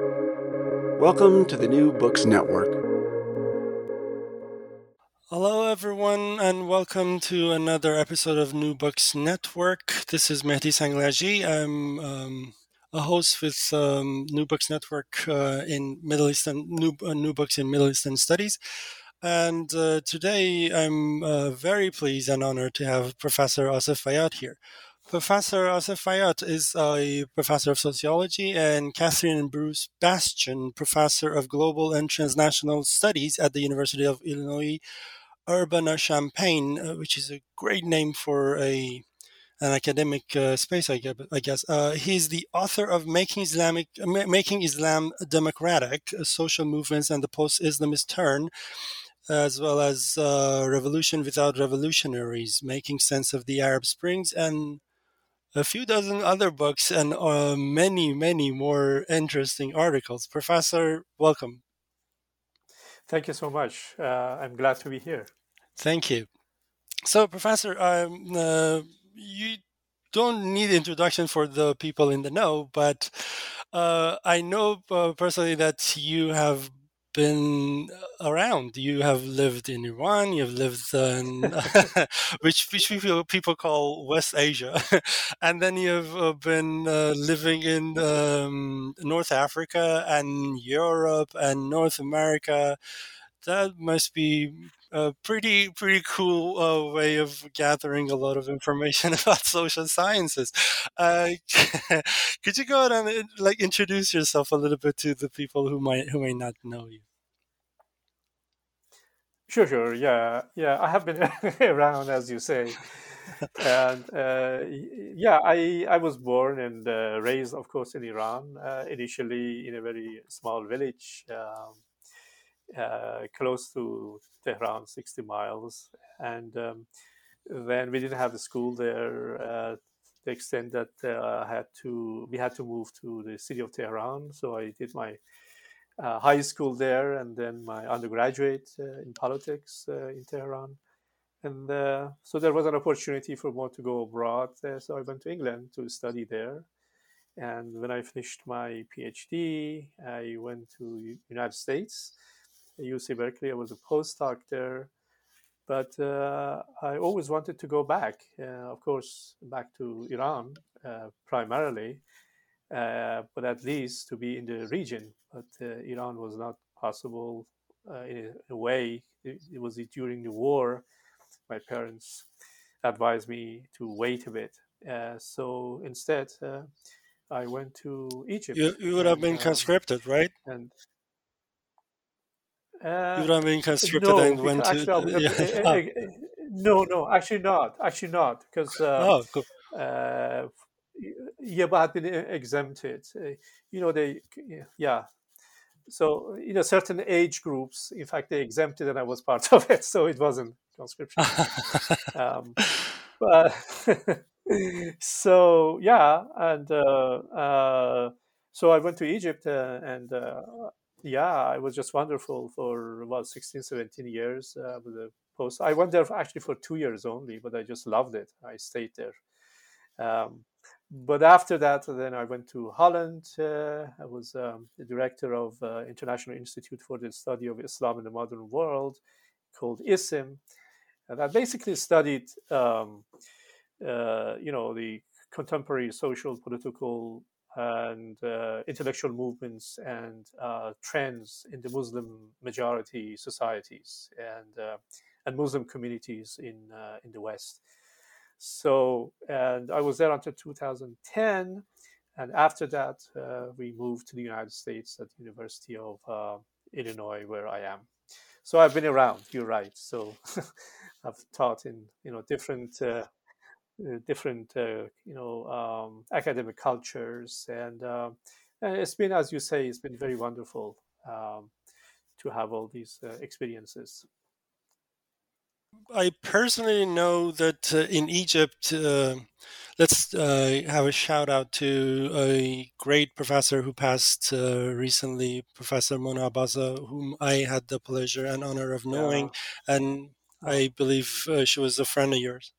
Welcome to the New Books Network. Hello, everyone, and welcome to another episode of New Books Network. This is Mehdi Sanglaji. I'm um, a host with um, New Books Network uh, in Middle Eastern New, uh, New Books in Middle Eastern Studies. And uh, today I'm uh, very pleased and honored to have Professor Asef Bayat here. Professor Asef Bayat is a professor of sociology and Catherine Bruce Bastian, professor of global and transnational studies at the University of Illinois Urbana-Champaign, uh, which is a great name for a an academic uh, space, I guess. Uh, he's the author of "Making Islamic, Making Islam Democratic: Social Movements and the Post-Islamist Turn," as well as uh, "Revolution Without Revolutionaries: Making Sense of the Arab Springs," and a few dozen other books and uh, many, many more interesting articles. Professor, welcome. Thank you so much. Uh, I'm glad to be here. Thank you. So, Professor, um, uh, you don't need introduction for the people in the know, but uh, I know uh, personally that you have been around. You have lived in Iran. You've lived in which which people people call West Asia, and then you've uh, been uh, living in um, North Africa and Europe and North America. That must be a pretty pretty cool uh, way of gathering a lot of information about social sciences. Uh, could you go ahead and like introduce yourself a little bit to the people who might who may not know you? Sure, sure. Yeah, yeah. I have been around, as you say, and uh, yeah, I I was born and uh, raised, of course, in Iran. Uh, initially, in a very small village. Um, uh, close to Tehran, 60 miles. And um, then we didn't have a school there uh, the extent that uh, I had to, we had to move to the city of Tehran. So I did my uh, high school there and then my undergraduate uh, in politics uh, in Tehran. And so there was an opportunity for more to go abroad. so I went to England to study there. And when I finished my PhD, I went to United States UC Berkeley. I was a postdoc there, but uh, I always wanted to go back. Uh, of course, back to Iran uh, primarily, uh, but at least to be in the region. But uh, Iran was not possible uh, in a, a, way. It, it, was during the war. My parents advised me to wait a bit. so instead. I went to Egypt. You, you would have been conscripted, right? And uh, you don't mean conscripted no, and went actually, to. Yeah. Uh, uh, no, no, actually not. Actually not, because. Uh, oh, cool. Uh, yeah, but had been exempted. Uh, you know, they, yeah. So, you know, certain age groups, in fact, they exempted, and I was part of it, so it wasn't conscription. um, but so yeah, and so I went to Egypt, and yeah, it was just wonderful for about 16, 17 years uh, with the post. I went there actually for two years only, but I just loved it. I stayed there. Um, but after that, then I went to Holland. Uh, I was um, the director of uh, International Institute for the Study of Islam in the Modern World, called ISIM, and I basically studied, um, uh, you know, the contemporary social, political, and uh, intellectual movements and uh, trends in the Muslim majority societies and uh, and Muslim communities in uh, in the West. So, and I was there until 2010, and after that, uh, we moved to the United States at the University of uh, Illinois, where I am. So I've been around. You're right. So I've taught in you know different different uh, you know um, academic cultures and, uh, and, it's been as you say it's been very wonderful um, to have all these uh, experiences. I personally know that uh, in egypt uh, let's have a shout out to a great professor who passed recently professor mona Abaza whom i had the pleasure and honor of knowing yeah. and i believe she was a friend of yours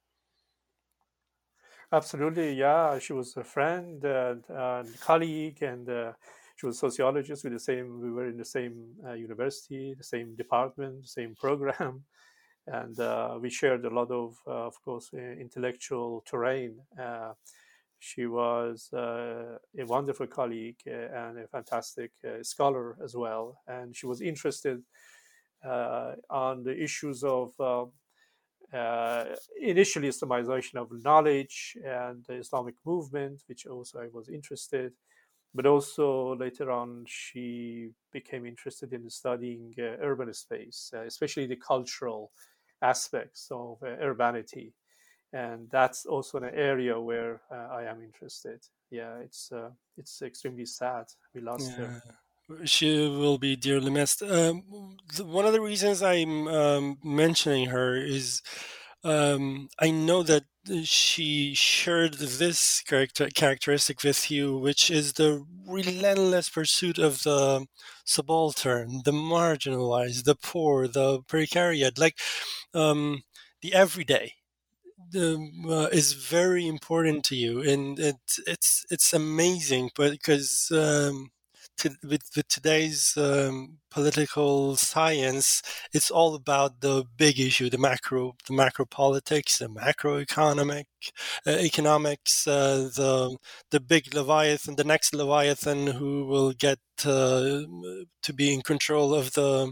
Absolutely, yeah. She was a friend and, and colleague, and uh, she was a sociologist with the same. We were in the same uh, university, the same department, the same program, and uh, we shared a lot of, uh, of course, intellectual terrain. she was a wonderful colleague and a fantastic scholar as well, and she was interested on the issues of uh, initially Islamization of knowledge and the Islamic movement, which also I was interested. But also later on, she became interested in studying uh, urban space, uh, especially the cultural aspects of uh, urbanity, and that's also an area where uh, I am interested. Yeah, it's uh, it's extremely sad we lost yeah. her she will be dearly missed. Um, one of the reasons I'm um, mentioning her is um, I know that she shared this character characteristic with you, which is the relentless pursuit of the subaltern, the marginalized, the poor, the precariat, like um, the everyday. The, uh, is very important to you, and it's it's it's amazing, but because um, to, with, with today's um, political science, it's all about the big issue, the macro, the macro politics, the macroeconomic uh, economics, uh, the the big leviathan, the next leviathan who will get uh, to be in control of the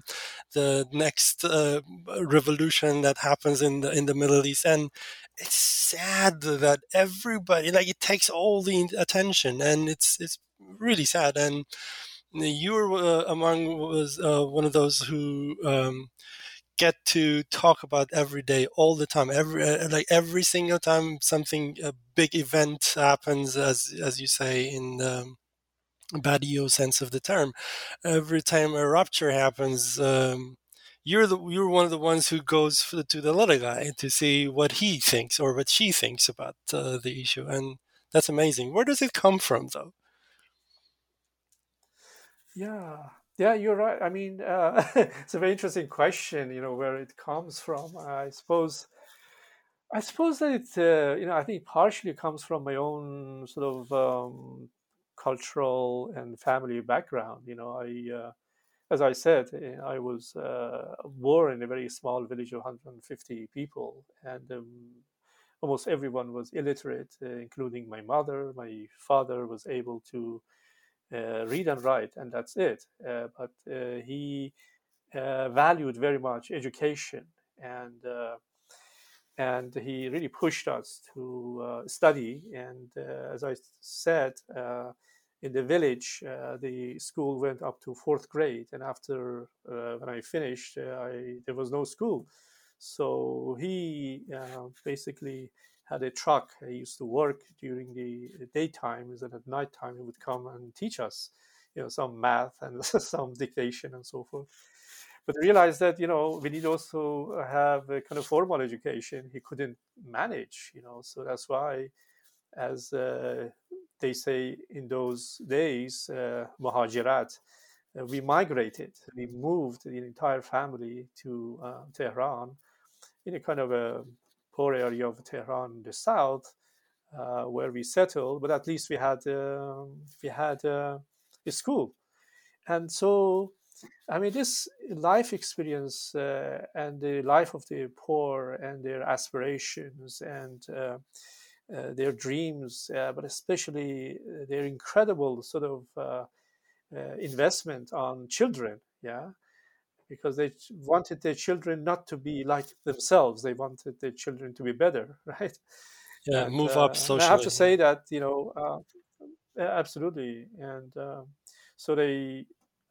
the next uh, revolution that happens in the in the Middle East, and it's sad that everybody like it takes all the attention, and it's it's really sad. And you were uh, among was uh, one of those who um, get to talk about every day all the time every uh, like every single time something a big event happens as as you say in the Badiou sense of the term every time a rupture happens um, you're the you're one of the ones who goes to the little guy to see what he thinks or what she thinks about uh, the issue and that's amazing where does it come from though yeah, yeah, you're right. I mean, uh, it's a very interesting question. You know, where it comes from. I suppose. I suppose that it, uh, you know, I think partially comes from my own sort of um, cultural and family background. You know, I, uh, as I said, eh, I was uh, born in a very small village of 150 people, and um, almost everyone was illiterate, uh, including my mother. My father was able to read and write, and that's it. Uh, but uh, he valued very much education, and and he really pushed us to study. And as I said in the village, uh, the school went up to fourth grade, and after uh, when I finished, uh, I, there was no school. So he basically had a truck. He used to work during the daytimes, and at nighttime he would come and teach us, you know, some math and some dictation and so forth. But realized that you know we need also have a kind of formal education. He couldn't manage, you know, so that's why, as uh, they say in those days, uh, muhajirat, uh, we migrated. We moved the entire family to uh, Tehran in a kind of a poor area of Tehran, the south, uh, where we settled. But at least we had uh, we had uh, a school, and so I mean this life experience uh, and the life of the poor and their aspirations and uh, uh, their dreams, but especially their incredible sort of investment on children. Yeah, because they wanted their children not to be like themselves. They wanted their children to be better, right? Yeah, and, move uh, up socially. I have to say that you know, uh, absolutely, and uh, so they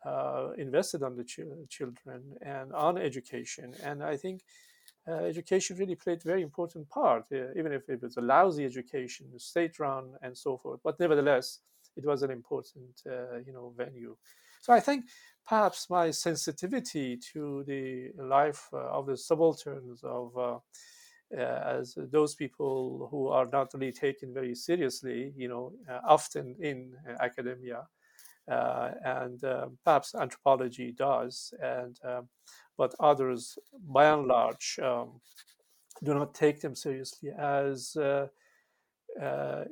uh, invested on the ch- children and on education, and I think. Uh, education really played a very important part, uh, even if it was a lousy education, state-run, and so forth. But nevertheless, it was an important, you know, venue. So I think perhaps my sensitivity to the life uh, of the subalterns of uh, uh, as those people who are not really taken very seriously, you know, often in academia, uh, and uh, perhaps anthropology does, and but others, by and large, um, do not take them seriously as uh,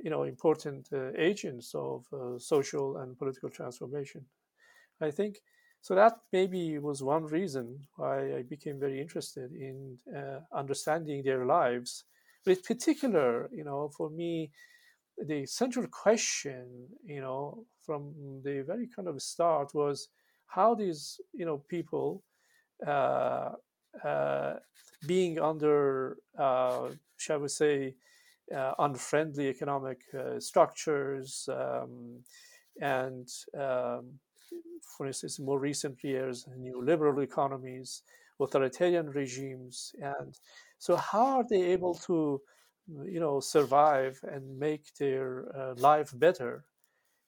you know, important agents of social and political transformation. I think so. That maybe was one reason why I became very interested in uh, understanding their lives. But in particular, you know, for me, the central question, you know, from the very kind of start was how these, you know, people uh, uh, being under, uh, shall we say, uh, unfriendly economic uh, structures um, and um, for instance in more recent years neoliberal economies authoritarian regimes and so how are they able to you know survive and make their uh, life better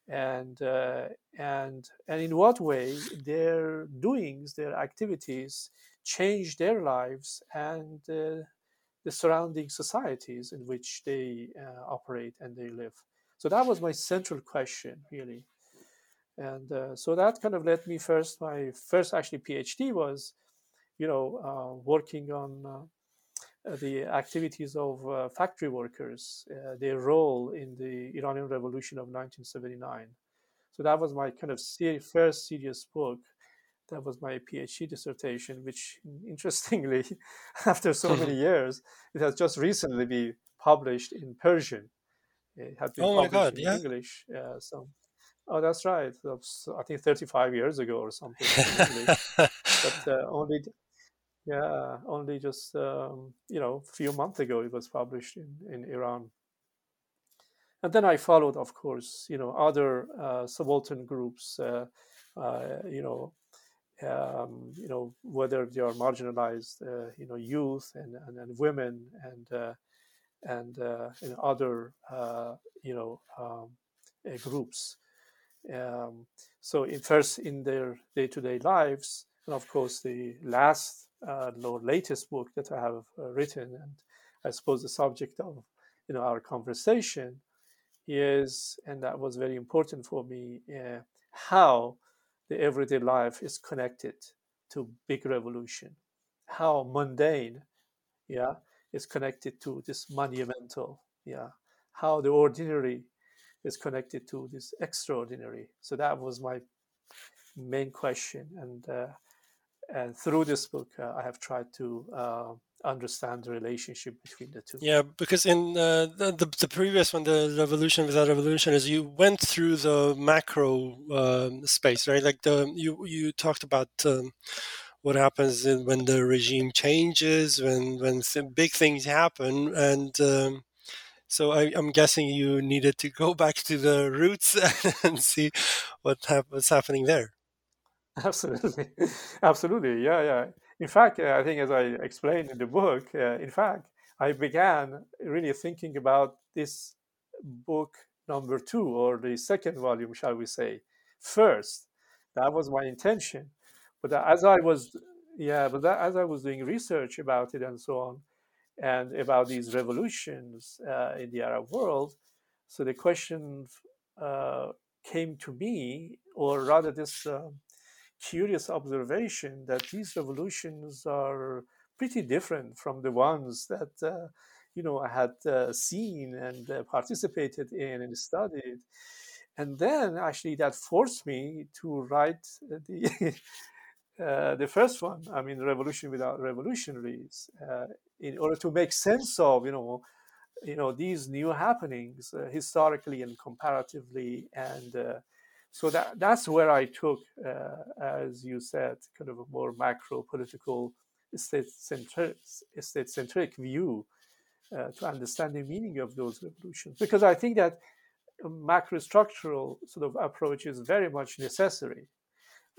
and uh, and and in what way their doings their activities change their lives and uh, the surrounding societies in which they uh, operate and they live. So that was my central question, really. And uh, so that kind of led me first. My first actually PhD was, you know, uh, working on uh, the activities of uh, factory workers, uh, their role in the Iranian Revolution of 1979. So that was my kind of ser- first serious book that was my PhD dissertation, which interestingly, after so many year,s it has just recently been published in Persian. It had been oh my published God, in yeah. English. So, oh, that's right. I think 35 years ago or something. but uh, only, yeah, only just um, you know, a few months ago it was published in in Iran. And then I followed, of course, you know, other uh, subaltern groups. Uh, uh, you know, um, you know, whether they are marginalized, uh, you know, youth and, and, and women and uh, and, uh, and other, uh, you know, um, uh, groups. Um, so, in first in their day-to-day lives, and of course, the last uh, or latest book that I have written, and I suppose the subject of, you know, our conversation is, and that was very important for me, how the everyday life is connected to big revolution. How mundane yeah is connected to this monumental yeah. How the ordinary is connected to this extraordinary so that was my main question and uh, and through this book uh, i have tried to uh, understand the relationship between the two. Yeah, because in uh, the, the, the previous one, the revolution without revolution, is you went through the macro um, space, right? Like the you you talked about um, what happens when the regime changes, when when big things happen, and um, so I, am guessing you needed to go back to the roots and see what hap- what's happening there. Absolutely, absolutely, yeah, yeah in fact, uh, I think as I explained in the book, uh, in fact, I began really thinking about this book number two or the second volume, shall we say, first. That was my intention. But as I was, yeah, but that, as I was doing research about it and so on, and about these revolutions uh, in the Arab world, so the question uh, came to me, or rather, this um, curious observation that these revolutions are pretty different from the ones that uh, you know I had uh, seen and uh, participated in and studied. And then actually that forced me to write the uh, the first one. I mean, Revolution Without Revolutionaries, uh, in order to make sense of you know you know these new happenings uh, historically and comparatively and so that that's where I took, uh, as you said, kind of a more macro political state centric, state centric view uh, to understand the meaning of those revolutions. Because I think that macro structural sort of approach is very much necessary.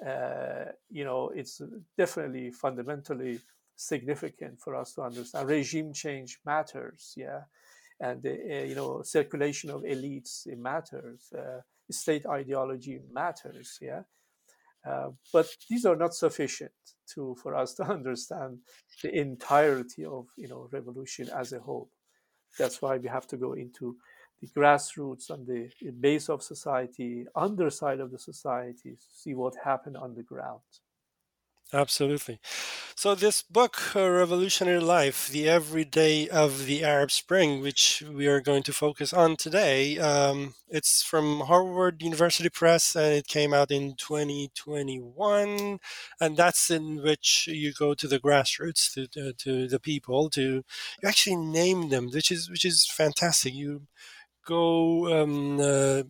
Uh, you know, it's definitely fundamentally significant for us to understand. Regime change matters, yeah, and the uh, you know circulation of elites it matters. Uh, state ideology matters. Yeah. Uh, but these are not sufficient to for us to understand the entirety of you know revolution as a whole. That's why we have to go into the grassroots and the base of society, underside of the society, see what happened on the ground. Absolutely. So, this book, uh, Revolutionary Life The Everyday of the Arab Spring, which we are going to focus on today, um, it's from Harvard University Press and it came out in 2021. And that's in which you go to the grassroots, to, to, to the people, to actually name them, which is, which is fantastic. You go um, uh,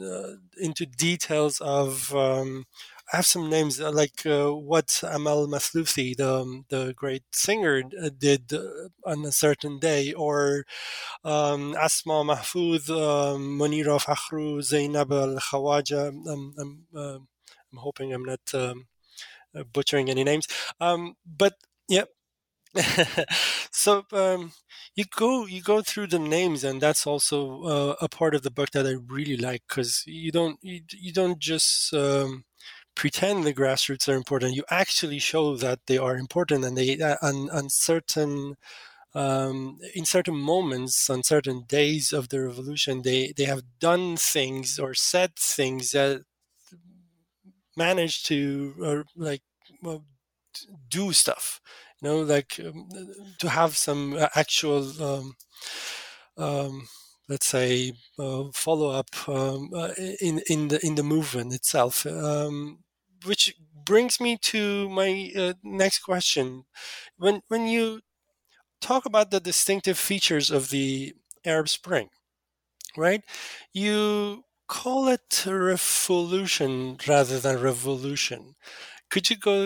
uh, into details of um, I have some names uh, like uh, what Amal Mathlouthi, the um, the great singer, uh, did uh, on a certain day, or um, Asma Mahfouz, um, Monira Fakhru, Zainab Al Khawaja. I'm, I'm, uh, I'm, hoping I'm not um, butchering any names, um, but yeah. so um, you go you go through the names and that's also uh, a part of the book that i really like because you don't you, you don't just um, pretend the grassroots are important. You actually show that they are important, and they uh, on, on certain um, in certain moments, on certain days of the revolution, they they have done things or said things that managed to uh, like well, do stuff. You know, like um, to have some uh, actual. Um, um, let's say uh, follow up um, uh, in in the in the movement itself um, which brings me to my uh, next question. When when you talk about the distinctive features of the arab spring right? You call it refolution rather than revolution. Could you go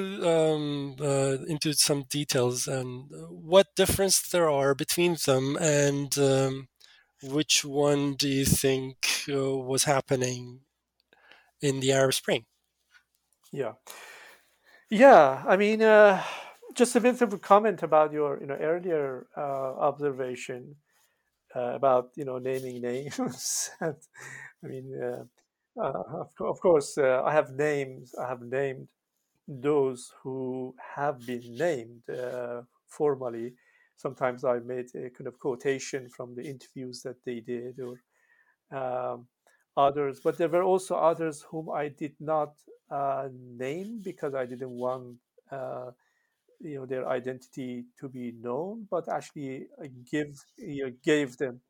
um, uh, into some details and what difference there are between them and um, which one do you think uh, was happening in the Arab Spring? Yeah, yeah. I mean, uh, just a bit of a comment about your, you know, earlier uh, observation uh, about, you know, naming names. I mean, uh, uh, of, of, course, I have names. I have named those who have been named formally sometimes I made a kind of quotation from the interviews that they did or um, others, but there were also others whom I did not uh, name because I didn't want uh, you know their identity to be known, but actually uh, give you know, gave them,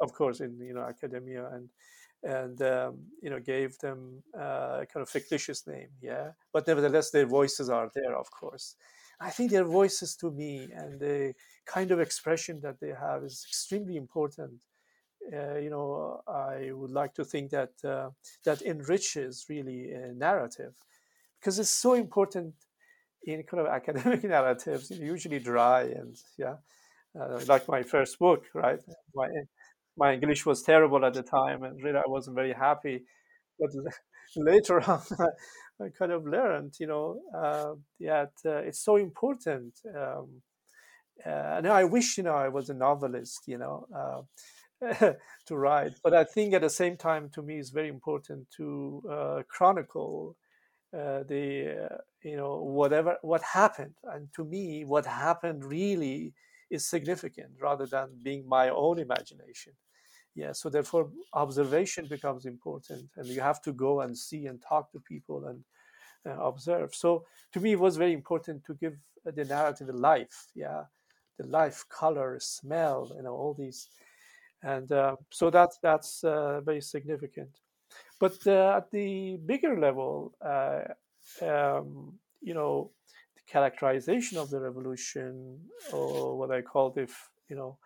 of course, in you know academia and and um, you know gave them uh, a kind of fictitious name, yeah. But nevertheless, their voices are there, of course. I think their voices to me and the kind of expression that they have is extremely important. Uh, you know, I would like to think that uh, that enriches really a narrative because it's so important in kind of academic narratives, usually dry and yeah, uh, like my first book, right? My my English was terrible at the time, and really I wasn't very happy. But later on, I kind of learned, you know, uh, that uh, it's so important. Um, uh, and I wish, you know, I was a novelist, you know, uh, to write. But I think at the same time, to me, it's very important to uh, chronicle uh, the, you know, whatever what happened. And to me, what happened really is significant rather than being my own imagination. Yeah, so therefore, observation becomes important, and you have to go and see and talk to people and uh, observe. So to me, it was very important to give the narrative a life. Yeah, the life, color, smell, you know, all these, and uh, so that's that's uh, very significant. But uh, at the bigger level, uh, um, you know, the characterization of the revolution, or what I call the, you know,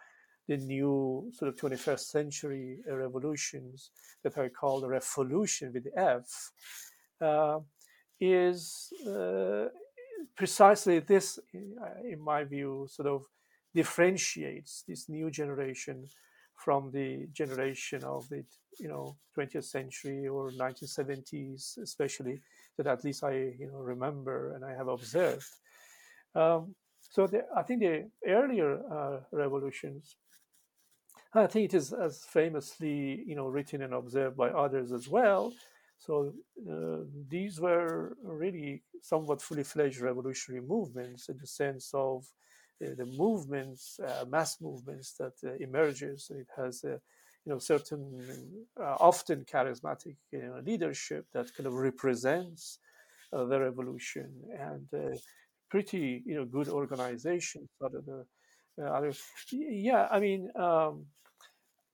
the new sort of 21st century revolutions that I call the refolution with the F, uh, is uh, precisely this, in my view, sort of differentiates this new generation from the generation of the you know 20th century or 1970s, especially that at least I you know remember and I have observed. Um, so the, I think the earlier uh, revolutions, I think it is as famously you know written and observed by others as well. So uh, these were really somewhat fully fledged revolutionary movements in the sense of uh, the movements, uh, mass movements that uh, emerges. It has you know certain often charismatic you know, leadership that kind of represents uh, the revolution and uh, pretty you know good other, yeah, I mean. Um,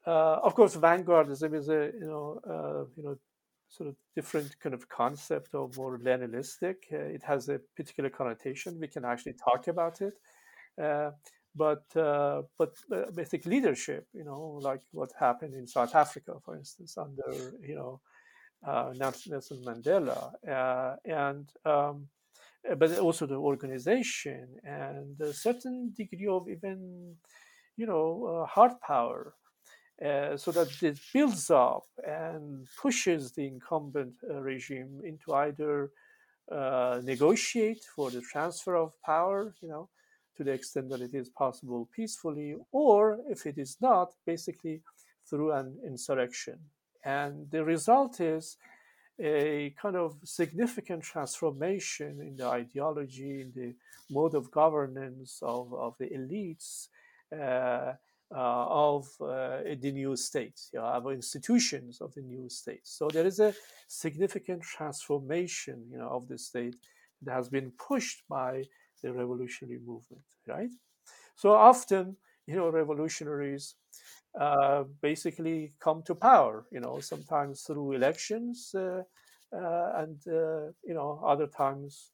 uh, of course, vanguardism is a you know uh, you know sort of different kind of concept of more Leninistic. Uh, it has a particular connotation. We can actually talk about it, uh, but uh, but uh, basic leadership, you know, like what happened in South Africa, for instance, under you know Nelson Mandela, and um, but also the organization and a certain degree of even you know hard power uh, so that it builds up and pushes the incumbent uh, regime into either uh, negotiate for the transfer of power, you know, to the extent that it is possible peacefully, or if it is not, basically through an insurrection. And the result is a kind of significant transformation in the ideology, in the mode of governance of, of the elites. Uh, of uh, the new states, you know, of institutions of the new states. So there is a significant transformation, you know, of the state that has been pushed by the revolutionary movement, right? So often, you know, revolutionaries uh, basically come to power, you know, sometimes through elections, uh, uh, and uh, you know, other times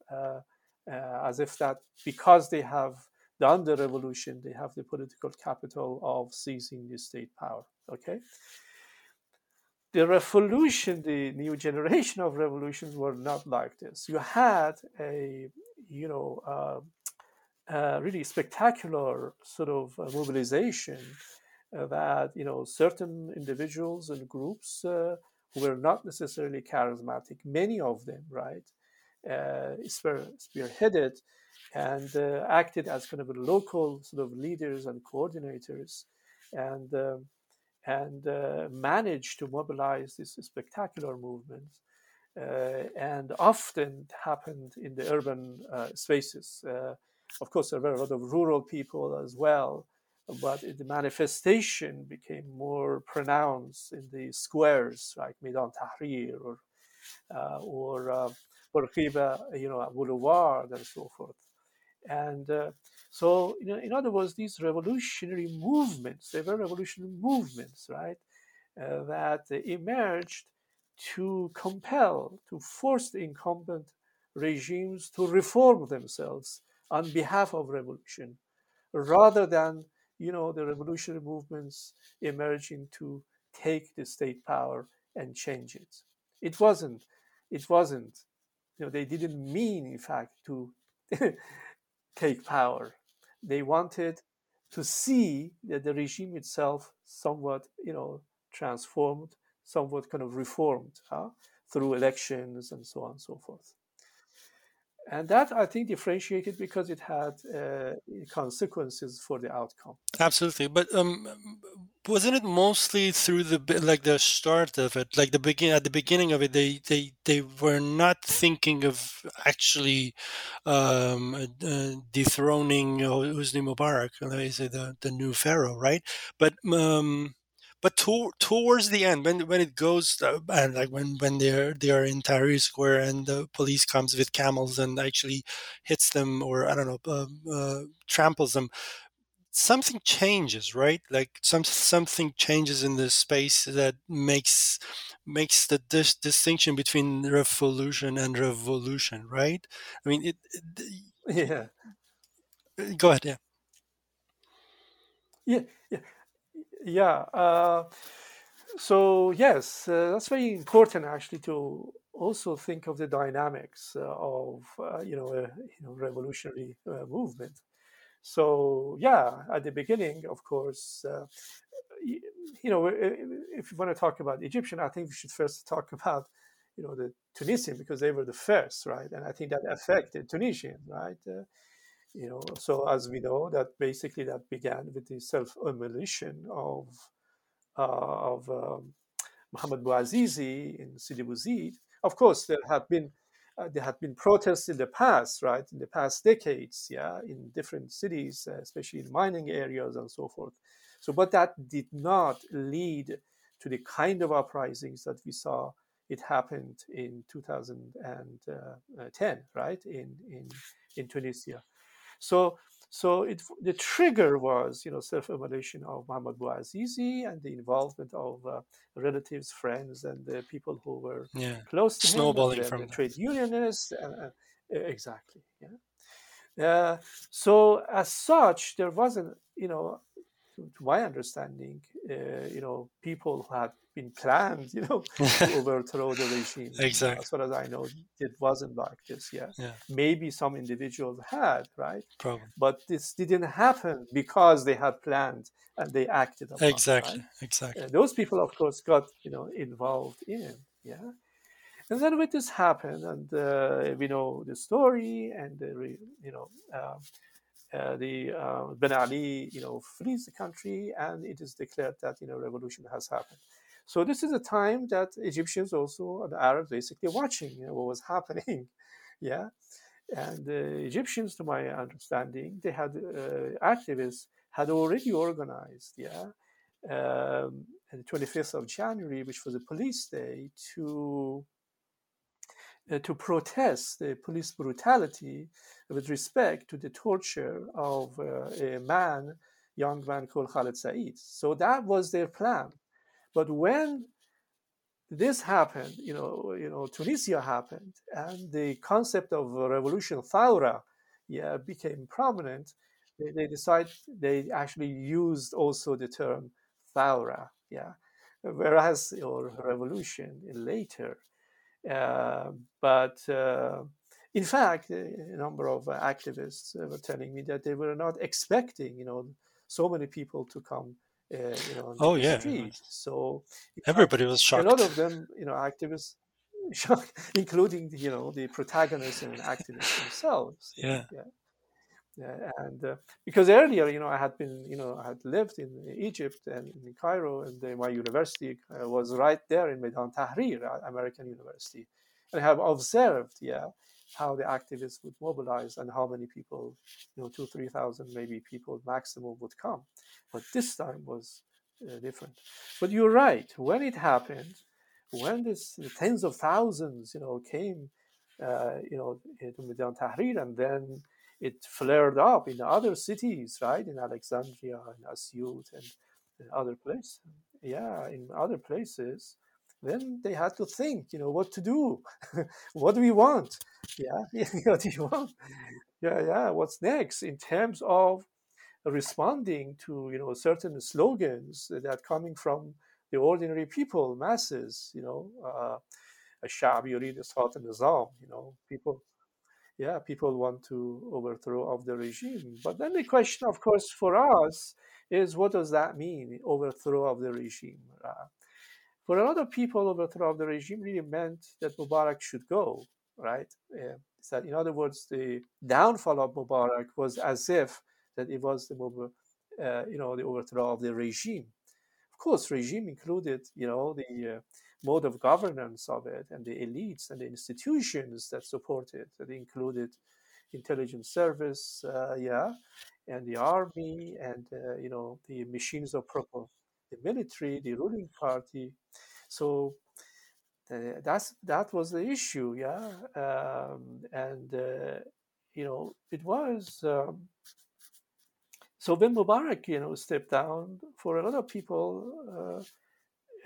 as if that because they have done the revolution, they have the political capital of seizing the state power. Okay. The revolution, the new generation of revolutions were not like this. You had a, you know, uh, uh, really spectacular sort of uh, mobilization uh, that, you know, certain individuals and groups uh, who were not necessarily charismatic, many of them, right, spearheaded and uh, acted as kind of local sort of leaders and coordinators and um, and uh, managed to mobilize this spectacular movement uh, and often happened in the urban uh, spaces. Uh, of course there were a lot of rural people as well but the manifestation became more pronounced in the squares like Maidan Tahrir or uh, or uh, Bourguiba, you know, Boulevard and so forth. And uh, so, you know, in other words, these revolutionary movements, they were revolutionary movements, right, uh, that emerged to compel, to force the incumbent regimes to reform themselves on behalf of revolution, rather than, you know, the revolutionary movements emerging to take the state power and change it. It wasn't, it wasn't, you know, they didn't mean, in fact, to take power. They wanted to see that the regime itself somewhat, you know, transformed, somewhat kind of reformed huh, through elections and so on and so forth and that I think differentiated because it had uh, consequences for the outcome. Absolutely, but um, wasn't it mostly through the like the start of it, like the begin at the beginning of it? They they they were not thinking of actually um, uh, dethroning Hosni Mubarak, let me say the the new pharaoh, right? But um, but to, towards the end when when it goes uh, and like when when they're they're in Tahrir Square and the police comes with camels and actually hits them or I don't know uh, uh, tramples them something changes right? Like some something changes in the space that makes makes the dis- distinction between refolution and revolution right? I mean it, it yeah. Go ahead yeah. Yeah yeah. Uh, so yes, uh, that's very important actually to also think of the dynamics uh, of uh, you know a you know revolutionary uh, movement. So yeah, at the beginning, of course, uh, you, you know if you want to talk about Egyptian, I think we should first talk about you know the Tunisian because they were the first, right? And I think that affected Tunisian, right? You know so as we know that basically that began with the self-immolation of uh, of um, Bouazizi in Sidi Bouzid. Of course, there had been uh, there had been protests in the past, right? In the past decades, yeah, in different cities, uh, especially in mining areas and so forth. So, but that did not lead to the kind of uprisings that we saw it happened in 2010, right in in in Tunisia. So so it, the trigger was, you know, self-immolation of Muhammad Bouazizi and the involvement of uh, relatives, friends, and the people who were yeah. close to Snowballing him, from the trade unionists, and, uh, exactly, yeah. Uh, so as such, there wasn't, you know, to, to my understanding, uh, you know, people who had been planned, you know, to overthrow the regime. Exactly. As far as I know, it wasn't like this. Yeah. Yeah. Maybe some individuals had, right? Probably. But this didn't happen because they had planned and they acted upon. Exactly. right? Exactly. Uh, those people, of course, got you know involved in. Yeah. And then when this happened, and uh, we know the story, and the, you know, um, uh, the uh, Ben Ali, you know, flees the country, and it is declared that you know revolution has happened. So this is a time that Egyptians also, the Arabs, basically watching you know, what was happening, yeah. And the Egyptians, to my understanding, they had uh, activists had already organized, yeah, um, the 25th of January, which was a police day, to uh, to protest the police brutality with respect to the torture of uh, a man, young man called Khaled Said. So that was their plan. But when this happened, you know, you know, Tunisia happened, and the concept of revolution, Thawra, yeah, became prominent. They, they decided they actually used also the term Thawra, yeah, whereas or revolution later. Uh, but uh, in fact, a number of activists were telling me that they were not expecting, you know, so many people to come uh, you know, on Oh, the yeah. street. So Everybody was shocked. a lot of them, you know, activists, shocked, including you know the protagonists and activists themselves. Yeah. yeah, yeah. And uh, because earlier, you know, I had been, you know, I had lived in Egypt and in Cairo, and uh, my university uh, was right there in Medan Tahrir, uh, American University, and I have observed, yeah, how the activists would mobilize and how many people, you know, two, three thousand maybe people maximum would come. But this time was uh, different. But you're right. When it happened, when this tens of thousands, you know, came, uh, you know, to Meydan Tahrir, and then it flared up in other cities, right, in Alexandria and Asyut and in other places. Yeah, in other places then they had to think, you know, what to do, what do we want? Yeah, what do you want? Yeah, yeah, what's next in terms of responding to, you know, certain slogans that coming from the ordinary people, masses, you know, uh, a Shab Yurid the Nizam, you know, people, yeah, people want to overthrow of the regime. But then the question, of course, for us is what does that mean, overthrow of the regime? Uh, for a lot of people, overthrow of the regime really meant that Mubarak should go, right? Uh, in other words, the downfall of Mubarak was as if that it was the uh, you know the overthrow of the regime. Of course, regime included you know the uh, mode of governance of it and the elites and the institutions that support it. That included intelligence service, uh, yeah, and the army and uh, you know the machines of propaganda, the military, the ruling party. So uh, that's that was the issue, yeah, um, and uh, you know it was. Um, so when Mubarak, you know, stepped down, for a lot of people, uh,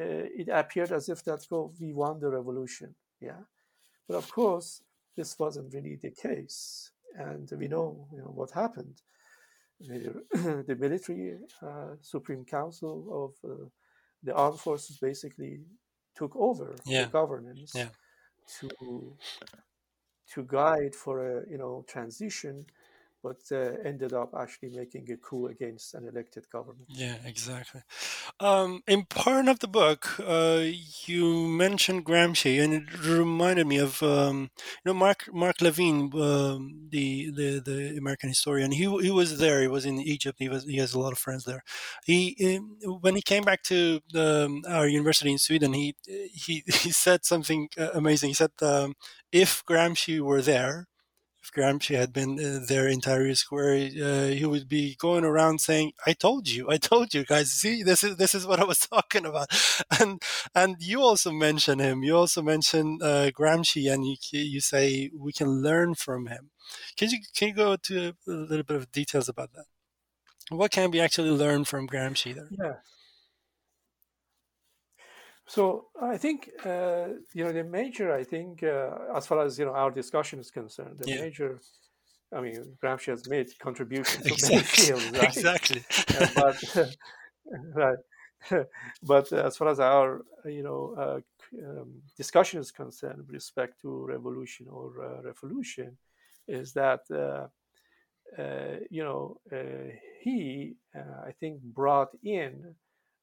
uh, it appeared as if that go we won the revolution, yeah. But of course, this wasn't really the case, and we know, you know what happened. The, the military uh, Supreme Council of uh, the armed forces basically took over Yeah. the governance Yeah. to to guide for a you know transition, but uh, ended up actually making a coup against an elected government. Yeah, exactly. Um, in part of the book, uh, you mentioned Gramsci, and it reminded me of um, you know Mark Mark Levine, um, the, the the American historian. He he was there. He was in Egypt. He was he has a lot of friends there. He um, when he came back to the, our university in Sweden, he he he said something uh, amazing. He said, um, "If Gramsci were there." If Gramsci had been uh, there in Tahrir Square, uh, he would be going around saying, "I told you, I told you guys. See, this is this is what I was talking about." And and you also mention him. You also mention uh, Gramsci, and you you say we can learn from him. Can you can you go to a little bit of details about that? What can we actually learn from Gramsci there? Yeah. So I think uh, you know the major. I think uh, as far as you know our discussion is concerned, the Yeah. major. I mean, Gramsci has made contributions to many Exactly. fields, right? Exactly. Uh, but right. but as far as our you know uh, um, discussion is concerned with respect to revolution or uh, revolution, is that uh, uh, you know uh, he uh, I think brought in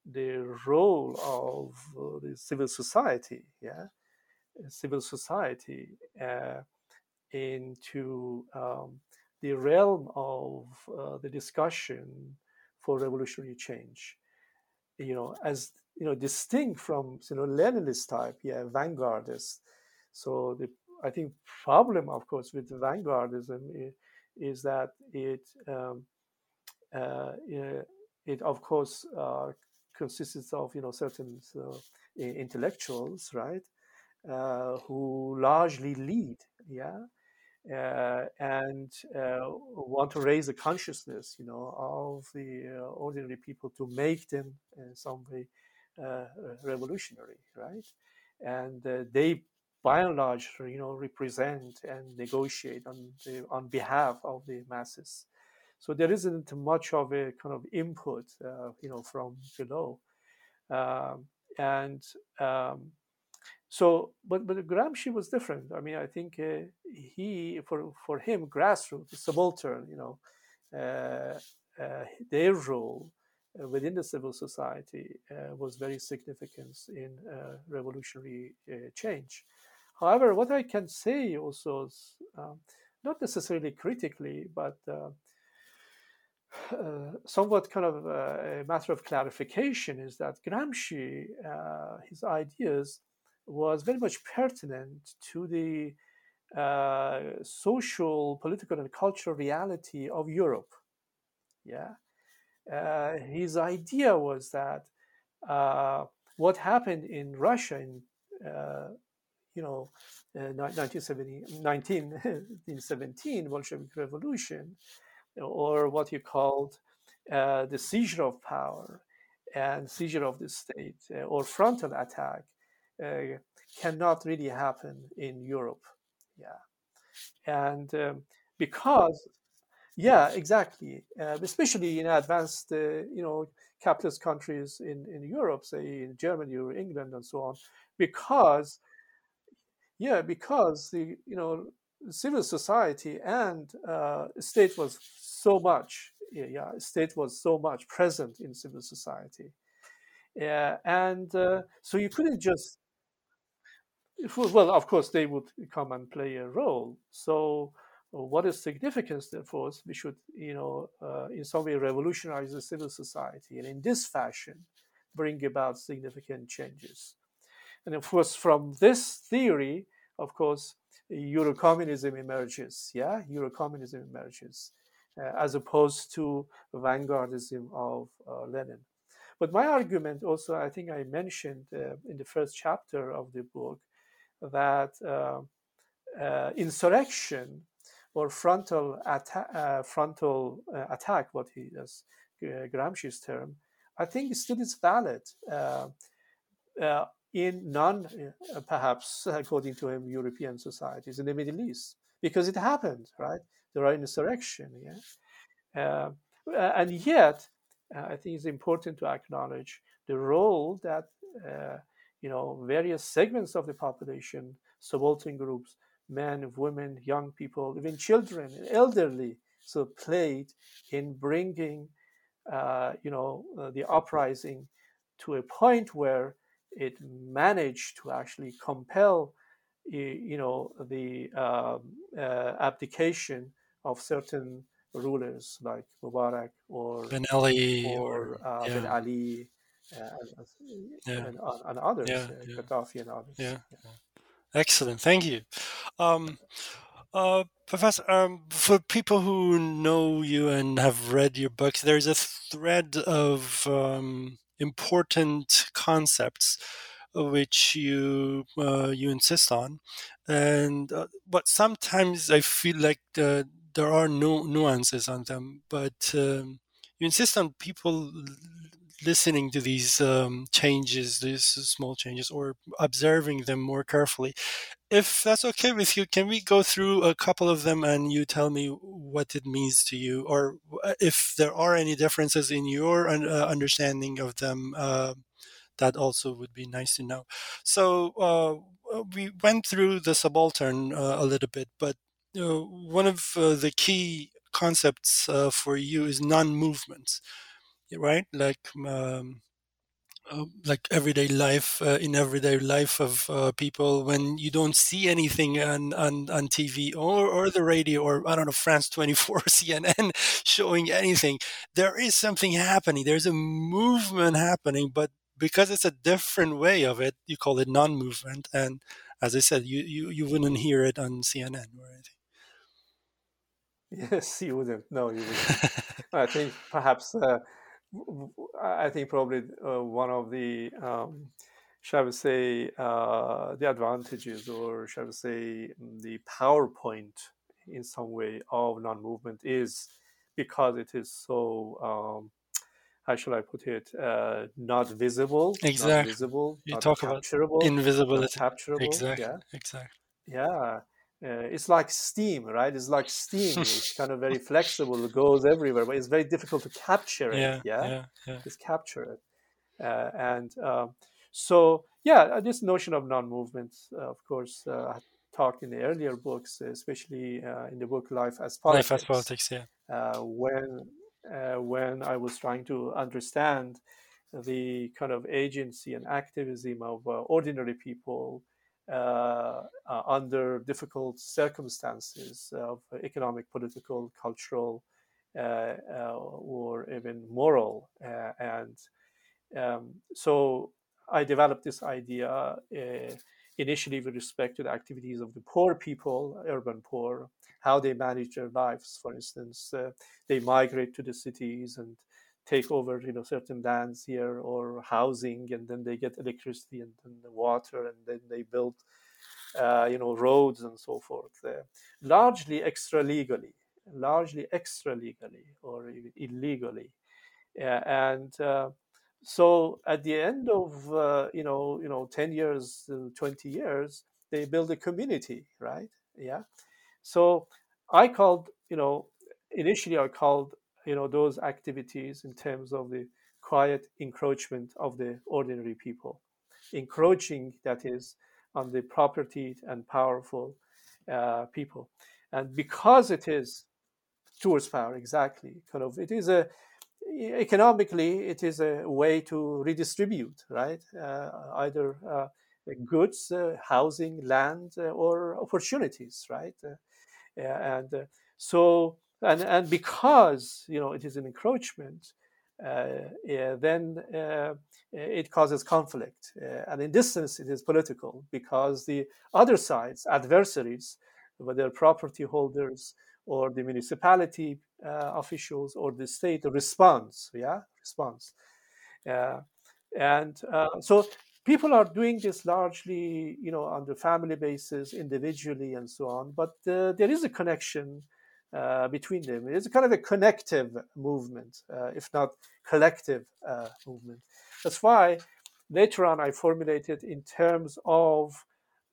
the role of uh, the civil society, yeah, uh, civil society uh, into um, the realm of uh, the discussion for revolutionary change. You know, as you know, distinct from you know Leninist type, yeah, vanguardist. So the I think problem, of course, with vanguardism is that it um, uh, it of course uh, consists of you know certain intellectuals, right, uh, who largely lead, yeah, uh, and uh, want to raise the consciousness, you know, of the uh, ordinary people to make them in some way uh, revolutionary, right? And they, by and large, you know, represent and negotiate on the, on behalf of the masses. So there isn't much of a kind of input, uh, you know, from below, um, and um, so, but but Gramsci was different. I mean, I think uh, he for for him grassroots, subaltern, you know, uh, their role within the civil society uh, was very significant in uh, revolutionary uh, change. However, what I can say also is um, not necessarily critically, but uh, somewhat kind of uh, a matter of clarification is that Gramsci, uh, his ideas was very much pertinent to the uh, social, political, and cultural reality of Europe. Yeah, uh, his idea was that what happened in Russia in you know uh, 1970, 1917 Bolshevik Revolution, or what you called uh, the seizure of power and seizure of the state uh, or frontal attack uh, cannot really happen in Europe. Yeah, and um, because yeah, exactly, uh, especially in advanced uh, you know capitalist countries in in Europe, say in Germany or England and so on, because yeah, because the you know civil society and uh, state was so much yeah, state was so much present in civil society, yeah, and uh, so you couldn't just well, of course, they would come and play a role. So, uh, what is significance therefore? We should, you know, uh, in some way revolutionize the civil society, and in this fashion, bring about significant changes. And of course, from this theory, of course, Eurocommunism emerges. Yeah, Eurocommunism emerges uh, as opposed to vanguardism of uh, Lenin. But my argument also, I think I mentioned uh, in the first chapter of the book, that uh, uh, insurrection or frontal attack, uh, frontal attack, what he does, Gramsci's term, I think still is valid in non, uh, perhaps according to him, European societies in the Middle East because it happened, right? There are insurrection, yeah, uh, and yet uh, I think it's important to acknowledge the role that uh, you know various segments of the population, subaltern groups, men, women, young people, even children, elderly, so played in bringing uh, you know uh, the uprising to a point where it managed to actually compel you know the um, uh, abdication of certain rulers like Mubarak or Ben Ali or or uh, Ben Ali uh, and, yeah, and, and others, yeah, uh, yeah, Gaddafi and others. yeah. Excellent, thank you. Um, Uh, Professor, um, for people who know you and have read your books, there's a thread of um, important concepts which you uh, you insist on, and uh, but sometimes I feel like the, there are no nuances on them. But um, you insist on people listening to these um, changes, these small changes, or observing them more carefully. If that's okay with you, can we go through a couple of them and you tell me what it means to you, or if there are any differences in your uh, understanding of them? Uh, that also would be nice to know. So uh, we went through the subaltern uh, a little bit, but one of uh, the key concepts uh, for you is non-movement right? Like um, uh, like everyday life uh, in everyday life of uh, people when you don't see anything on, on, on TV or, or the radio or I don't know France 24 CNN showing anything there is something happening there's a movement happening but because it's a different way of it you call it non-movement and as I said you, you, you wouldn't hear it on CNN or anything Yes, you wouldn't. No, you wouldn't. I think perhaps uh, I think probably uh, one of the, um, shall we say, uh, the advantages, or shall we say, the PowerPoint in some way of non-movement is because it is so. Um, how shall I put it? Uh, not visible. Exactly. Not visible. You not talk about invisibility. Capturable. Exactly. Yeah. Exactly. Yeah. Uh, it's like steam, right? It's like steam. it's kind of very flexible. It goes everywhere, but it's very difficult to capture it. Yeah, Yeah, yeah, yeah. just capture it. Uh, and um, so, yeah, uh, this notion of non-movement, uh, of course, uh, I talked in the earlier books, especially uh, in the book Life as Politics. Life as Politics, yeah. Uh, when when I was trying to understand the kind of agency and activism of ordinary people uh, uh, under difficult circumstances of economic, political, cultural, uh, or even moral. and um, so I developed this idea initially with respect to the activities of the poor people, urban poor, how they manage their lives. For instance, uh, they migrate to the cities and take over, you know, certain lands here or housing, and then they get electricity and, and water, and then they build, uh, you know, roads and so forth. Uh, largely extra legally, largely extra legally or illegally, uh, and uh, so at the end of uh, you know, you know, ten years, twenty years, they build a community, right? Yeah. So I called, you know, initially I called you know those activities in terms of the quiet encroachment of the ordinary people. Encroaching that is on the property and powerful uh, people. And because it is towards power exactly kind of it is a economically it is a way to redistribute right? Uh, either uh, goods uh, housing land uh, or opportunities right? Uh, and so and and because you know it is an encroachment, uh, then uh, it causes conflict, uh, and in this sense, it is political because the other sides, adversaries, whether property holders or the municipality uh, officials or the state, responds, yeah, responds, uh, and uh, so people are doing this largely, you know, on the family basis, individually, and so on. But there is a connection uh, between them. It's kind of a connective movement, uh, if not collective uh, movement. That's why later on I formulated in terms of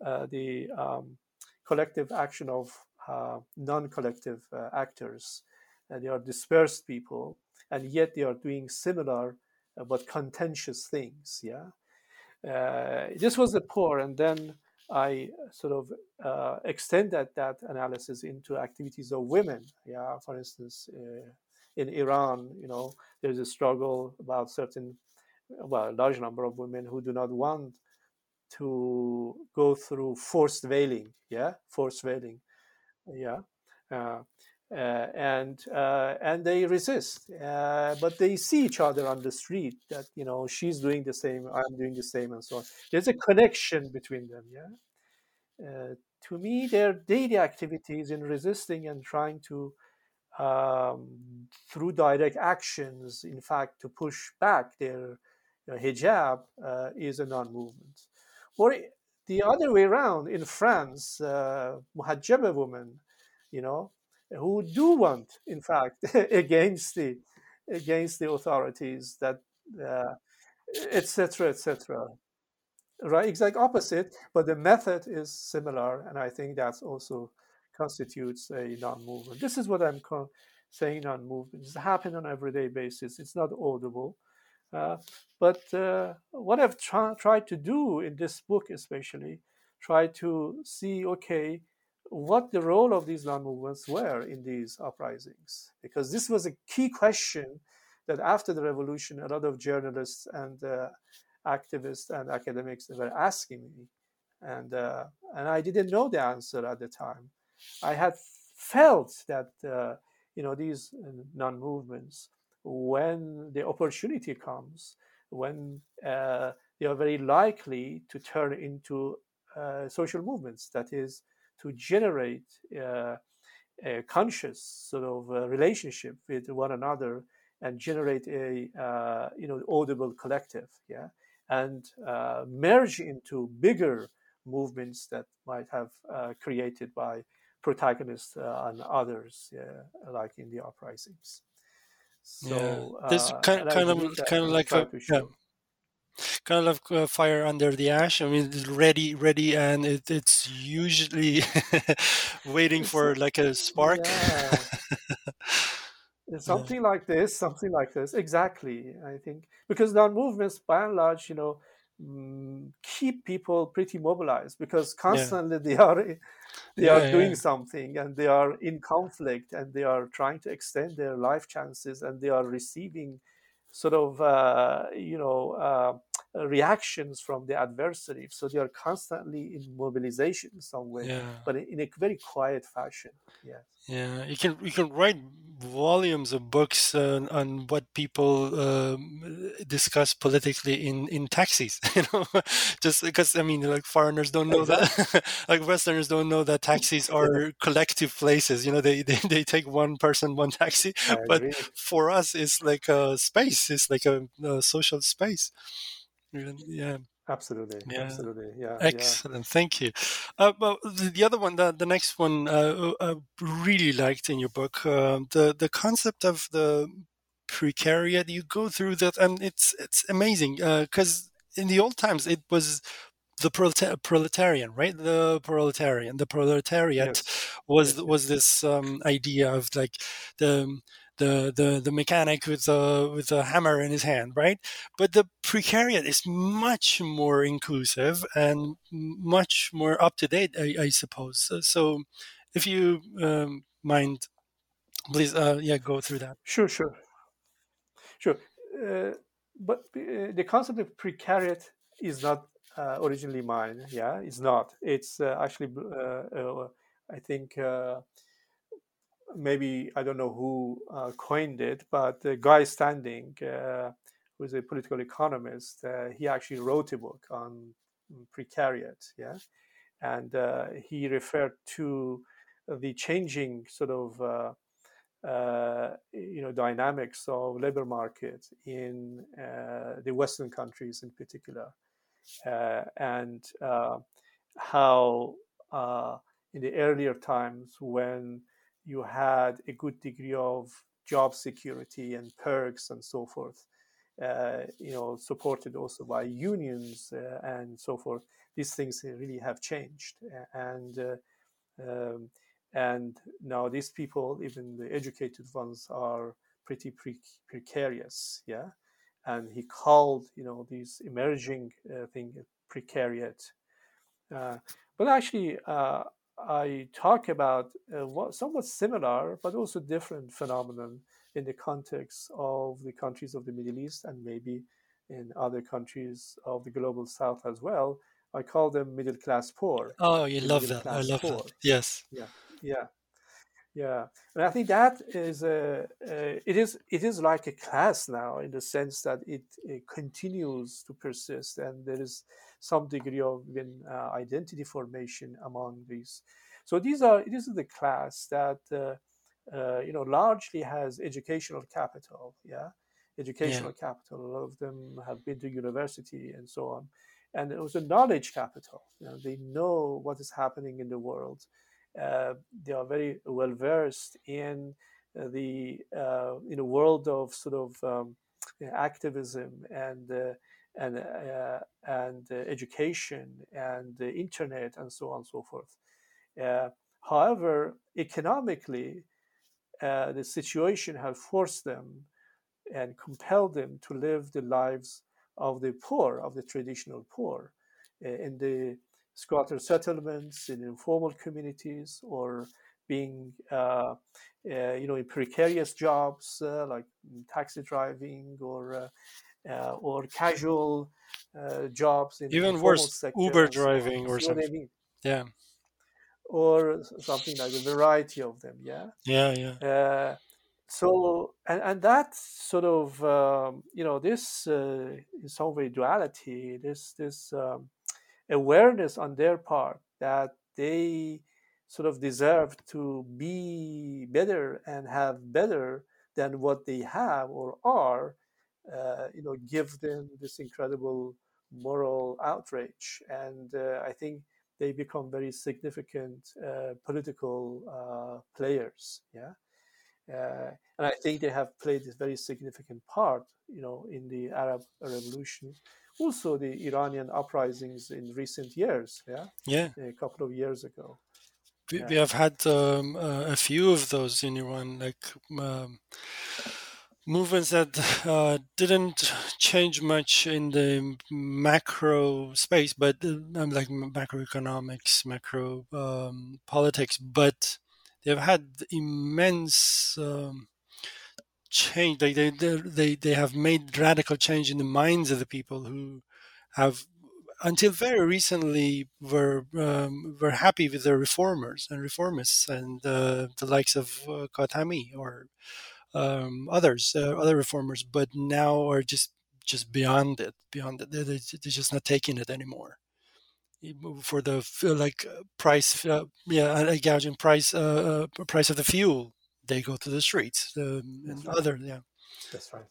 uh, the um, collective action of uh, non-collective actors. and they are dispersed people, and yet they are doing similar but contentious things. Yeah, this was the poor, and then I sort of uh, extended that analysis into activities of women. Yeah, for instance, uh, in Iran, you know, there's a struggle about certain, well, a large number of women who do not want to go through forced veiling. Yeah, forced veiling. Yeah. Uh, uh, and uh, and they resist, uh, but they see each other on the street. That you know she's doing the same, I'm doing the same, and so on. There's a connection between them, yeah, uh, to me, their daily activities in resisting and trying to, um, through direct actions, in fact, to push back their you know, hijab uh, is a non-movement. Or the other way around, in France, uh, muhajjaba women, you know, who do want, in fact, against the against the authorities that etc etc right exact opposite but the method is similar and i think that's also constitutes a non-movement. This is what i'm co- saying non-movement. It's happening on everyday basis. It's not audible. Uh, but uh, what i've tried to do in this book especially try to see okay what the role of these non-movements were in these uprisings. Because this was a key question that after the revolution a lot of journalists and uh, activists and academics were asking me. And uh, and I didn't know the answer at the time. I had felt that uh, you know these non-movements when the opportunity comes when uh, they are very likely to turn into uh, social movements that is to generate uh, a conscious sort of uh, relationship with one another and generate a uh, you know audible collective yeah and uh, merge into bigger movements that might have uh, created by protagonists uh, and others yeah, like in the uprisings so yeah. this kind, kind of kind of like a, yeah kind of like fire under the ash. I mean, it's ready, ready, and it, it's usually waiting for like a spark. Yeah. something yeah. like this, something like this. Exactly, I think because non-movements, by and large, you know, mm, keep people pretty mobilized because constantly yeah. they are they yeah, are doing something and they are in conflict and they are trying to extend their life chances and they are receiving sort of uh, you know uh, reactions from the adversary. So they are constantly in mobilization in some way, yeah. but in a very quiet fashion. Yeah. Yeah, you can you can write volumes of books uh, on what people um, discuss politically in in taxis. You know, just because I mean, like foreigners don't know that, like Westerners don't know that taxis are collective places. You know, they they, they take one person, one taxi, but for us, it's like a space. It's like a, a social space. Yeah. Absolutely. Yeah. Absolutely. Yeah. Excellent. Yeah. Thank you. Uh, well, the, the, other one, the, the next one, uh, I uh, really liked in your book, uh, the the concept of the precariat. You go through that, and it's it's amazing because uh, in the old times it was the proletarian, right? The proletarian, the proletariat yes. was yes. was this um, idea of like the the the the mechanic with the with the hammer in his hand, right? But the precariat is much more inclusive and much more up to date, I, I, suppose. So, if you um, mind, please, uh, yeah, go through that. Sure, sure, sure. Uh, but uh, the concept of precariat is not uh, originally mine. Yeah, it's not. It's uh, actually, uh, I think maybe I don't know who uh, coined it, but the Guy Standing, uh, who's a political economist, uh, he actually wrote a book on precariat, yeah, and uh, he referred to the changing sort of uh, you know dynamics of labor market in the Western countries in particular, and how in the earlier times when you had a good degree of job security and perks and so forth. Uh, you know, supported also by unions uh, and so forth. These things really have changed, and uh, um, and now these people, even the educated ones, are pretty pre- precarious. Yeah, and he called you know these emerging uh, thing precariat. Uh, but actually, uh, I talk about uh, what, somewhat similar but also different phenomenon in the context of the countries of the Middle East and maybe in other countries of the global south as well. I call them middle class poor. Oh, you love that. I love poor. that. Yes. Yeah. Yeah. Yeah, and I think that is a, uh, it is it is like a class now in the sense that it, it continues to persist, and there is some degree of even uh, identity formation among these. So these are this is the class that uh, uh you know largely has educational capital. Yeah, educational yeah. capital. A lot of them have been to university and so on, and it was a knowledge capital. You know, they know what is happening in the world they are very well versed in uh, the uh, in a world of sort of um, activism and and uh, and uh, education and the internet and so on and so forth. Uh, however, economically, the situation has forced them and compelled them to live the lives of the poor, of the traditional poor, in the squatter settlements in informal communities or being uh, uh, you know in precarious jobs uh, like taxi driving or uh, uh, or casual uh, jobs in even worse uber driving or something I mean? yeah. Or something like a variety of them yeah? Yeah yeah. So and, and that sort of um, you know this in some way duality this this um, awareness on their part that they sort of deserve to be better and have better than what they have or are, uh, you know, give them this incredible moral outrage. And uh, I think they become very significant uh, political uh, players. Yeah. Uh, and I think they have played a very significant part, you know, in the Arab Revolution also the Iranian uprisings in recent years. Yeah, yeah, a couple of years ago. We, yeah. we have had um, uh, a few of those in Iran, like um, movements that uh, didn't change much in the macro space, but uh, like macroeconomics, macro um, politics, but they've had immense um, change they, they they they have made radical change in the minds of the people who have until very recently were um, were happy with the reformers and reformists and uh, the likes of uh, Khatami or um, others uh, other reformers but now are just just beyond it beyond it. They're, they're just not taking it anymore. For the like uh, price uh, yeah gouging price uh, uh, price of the fuel they go to the streets um, and right. other yeah that's right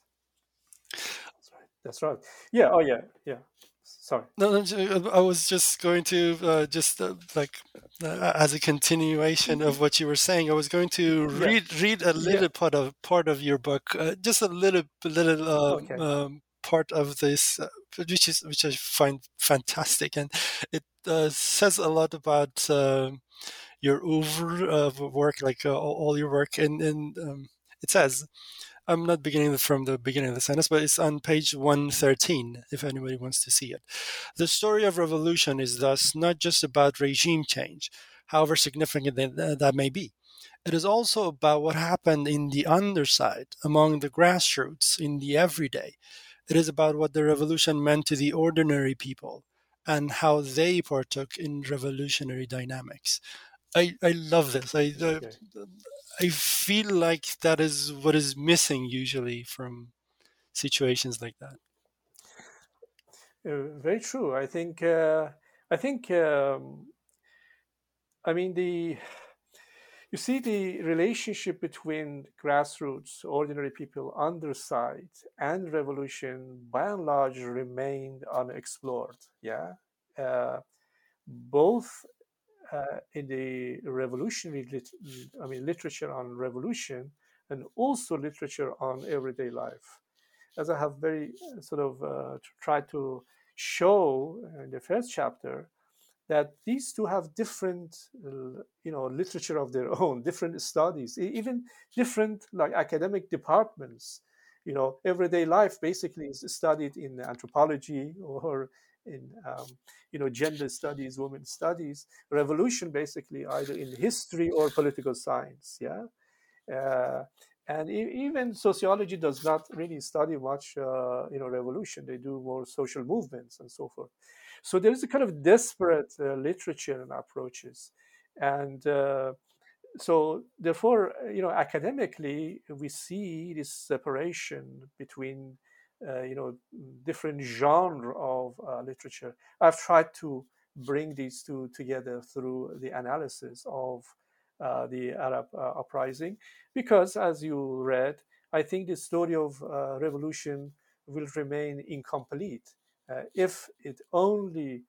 that's right that's right yeah oh yeah yeah sorry no, no i was just going to uh, just uh, like uh, as a continuation of what you were saying i was going to read yeah. read a little yeah. part of part of your book uh, just a little little um, okay. um, part of this uh, which is which i find fantastic and it uh, says a lot about um, your oeuvre of work, like uh, all your work, and, and um, it says, I'm not beginning from the beginning of the sentence, but it's on page 113, if anybody wants to see it. The story of revolution is thus not just about regime change, however significant that may be. It is also about what happened in the underside, among the grassroots, in the everyday. It is about what the revolution meant to the ordinary people and how they partook in revolutionary dynamics. I, I love this. I, okay. I feel like that is what is missing usually from situations like that. Uh, very true. I think. Uh, I think. Um, I mean the. You see the relationship between grassroots, ordinary people, underside, and revolution, by and large, remained unexplored. Yeah, uh, both uh, in the revolutionary, lit- I mean, literature on revolution and also literature on everyday life. As I have very uh, sort of uh, tried to show in the first chapter, that these two have different, uh, you know, literature of their own, different studies, even different like academic departments. You know, everyday life basically is studied in anthropology or in um, you know gender studies, women studies, revolution basically either in history or political science. Yeah, uh, and e- even sociology does not really study much uh, you know revolution. They do more social movements and so forth. So there is a kind of desperate uh, literature and approaches, and uh, so therefore, you know, academically, we see this separation between, uh, you know, different genre of uh, literature. I've tried to bring these two together through the analysis of uh, the Arab uh, uprising, because as you read, I think the story of uh, revolution will remain incomplete uh, if it only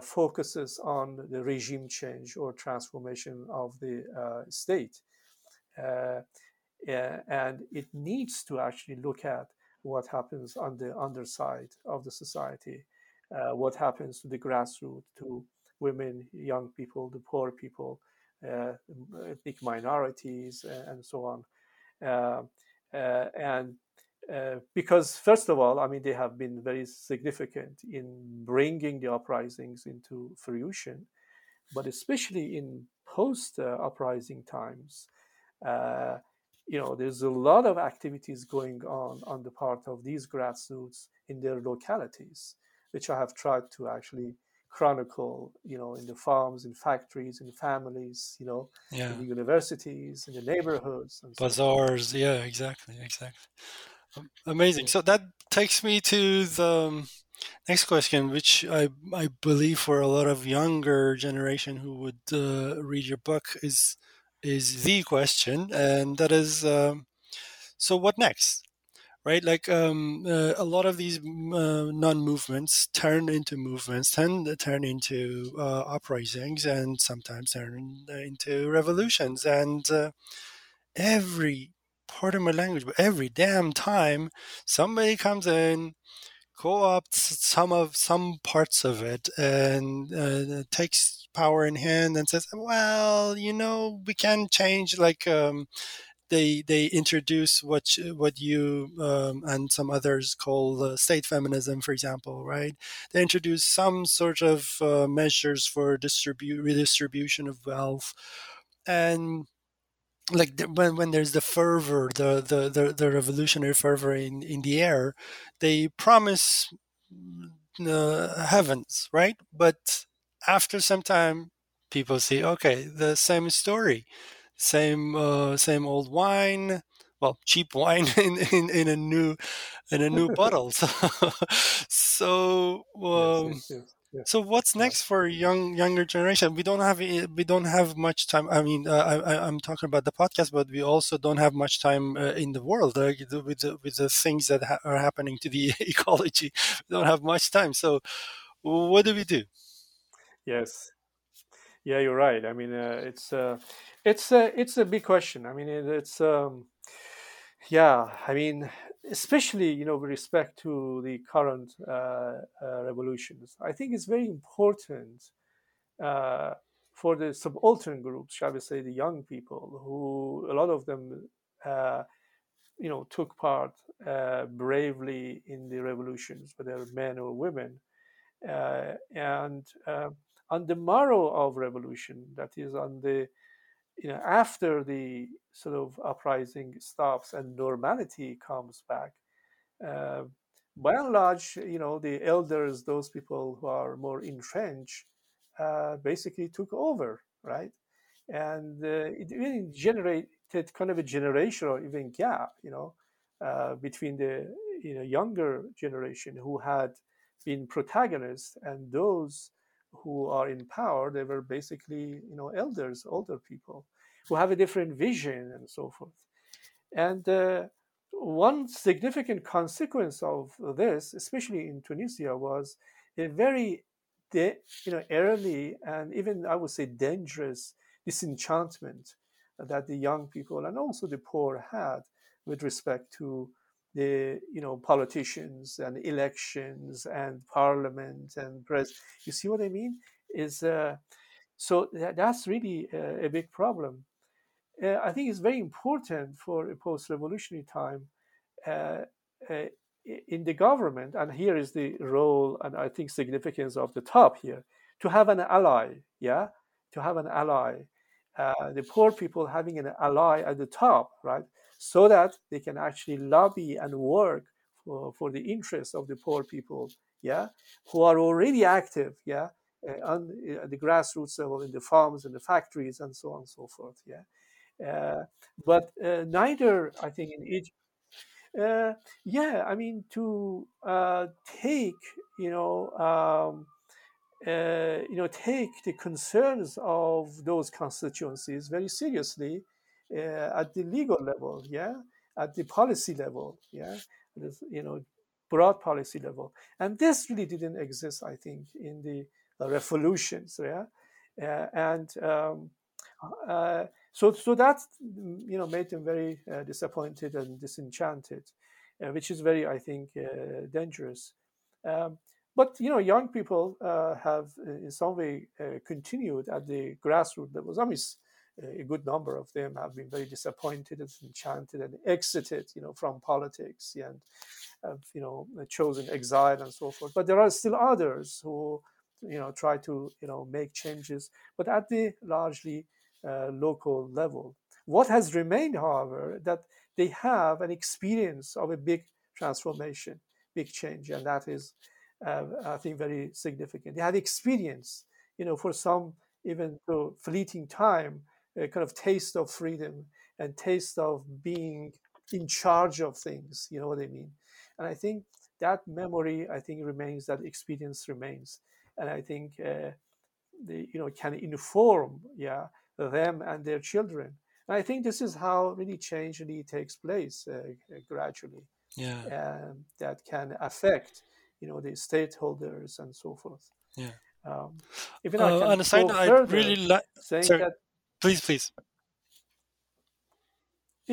focuses on the regime change or transformation of the state. And it needs to actually look at what happens on the underside of the society, uh, what happens to the grassroots, to women, young people, the poor people, uh, ethnic minorities, and so on. Uh, and uh, because first of all, I mean, they have been very significant in bringing the uprisings into fruition, but especially in post-uprising times, uh, you know, there's a lot of activities going on on the part of these grassroots in their localities, which I have tried to actually chronicle, you know, in the farms, in factories, in families, you know, yeah. in the universities, in the neighborhoods, bazaars. So yeah, exactly, exactly. Amazing. So that takes me to the um, next question, which I I believe for a lot of younger generation who would uh, read your book is is the question, and that is, um, so what next? Right, like um, uh, a lot of these uh, non-movements turn into movements, turn turn into uh, uprisings, and sometimes turn into revolutions. And uh, every part of my language, but every damn time somebody comes in, co-opts some of some parts of it, and uh, takes power in hand and says, "Well, you know, we can change." Like um, they they introduce what what you um, and some others call uh, state feminism, for example, right? They introduce some sort of uh, measures for distribute redistribution of wealth, and like the, when when there's the fervor, the the the, the revolutionary fervor in in the air, they promise uh, heavens, right? But after some time, people see, okay, the same story, same uh, same old wine, well, cheap wine in, in, in a new in a new bottle. So, so um, yes, yes, yes. So what's next for young younger generation? We don't have eh, we don't have much time. I mean, uh, I, am talking about the podcast, but we also don't have much time uh, in the world uh, with the, with the things that ha- are happening to the ecology. We don't have much time. So, what do we do? Yes, yeah, you're right. I mean, uh, it's uh, it's uh, it's a big question. I mean, it, it's um, yeah. I mean, especially you know with respect to the current uh, uh, revolutions i think it's very important uh, for the subaltern groups shall we say the young people who a lot of them you know took part bravely in the revolutions whether men or women and on the morrow of revolution that is on the you know, after the sort of uprising stops and normality comes back, uh, by and large, you know, the elders, those people who are more entrenched, uh, basically took over, right? And uh, it really generated kind of a generational even gap, you know, uh, between the you know younger generation who had been protagonists and those who are in power, they were basically, you know, elders, older people who have a different vision and so forth. And uh, one significant consequence of this, especially in Tunisia, was a very, de- you know, early and even I would say dangerous disenchantment that the young people and also the poor had with respect to the you know politicians and elections and parliament and press. You see what I mean? Is uh, so that, that's really a, a big problem. Uh, I think it's very important for a post-revolutionary time uh, uh, in the government, and here is the role and I think significance of the top here, to have an ally. Yeah, to have an ally. Uh, the poor people having an ally at the top, right? So that they can actually lobby and work for, for the interests of the poor people, yeah, who are already active, yeah, uh, on uh, the grassroots level in the farms and the factories and so on and so forth. Yeah, uh, but uh, neither I think in Egypt. Uh, yeah, I mean to uh, take you know um, you know take the concerns of those constituencies very seriously at the legal level, yeah, at the policy level, yeah, this, you know broad policy level, and this really didn't exist, I think, in the revolutions, yeah, uh, and um, uh, so so that you know made them very uh, disappointed and disenchanted, uh, which is very, I think, uh, dangerous. Um, but you know, young people uh, have in some way continued at the grassroots levels. I mean, a good number of them have been very disappointed and disenchanted and exited, you know, from politics and have, you know, chosen exile and so forth. But there are still others who, you know, try to, you know, make changes, but at the largely uh, local level. What has remained, however, that they have an experience of a big transformation, big change, and that is, uh, I think, very significant. They had experience, you know, for some even fleeting time, a kind of taste of freedom and taste of being in charge of things. You know what I mean? And I think that memory, I think, remains. That experience remains, and I think uh, the you know can inform, yeah, them and their children. And I think this is how really change really takes place uh, gradually. Yeah. Um, that can affect, you know, the stakeholders and so forth. Yeah. Um, even uh, on a side note, I really like saying Sorry. that. Please, please.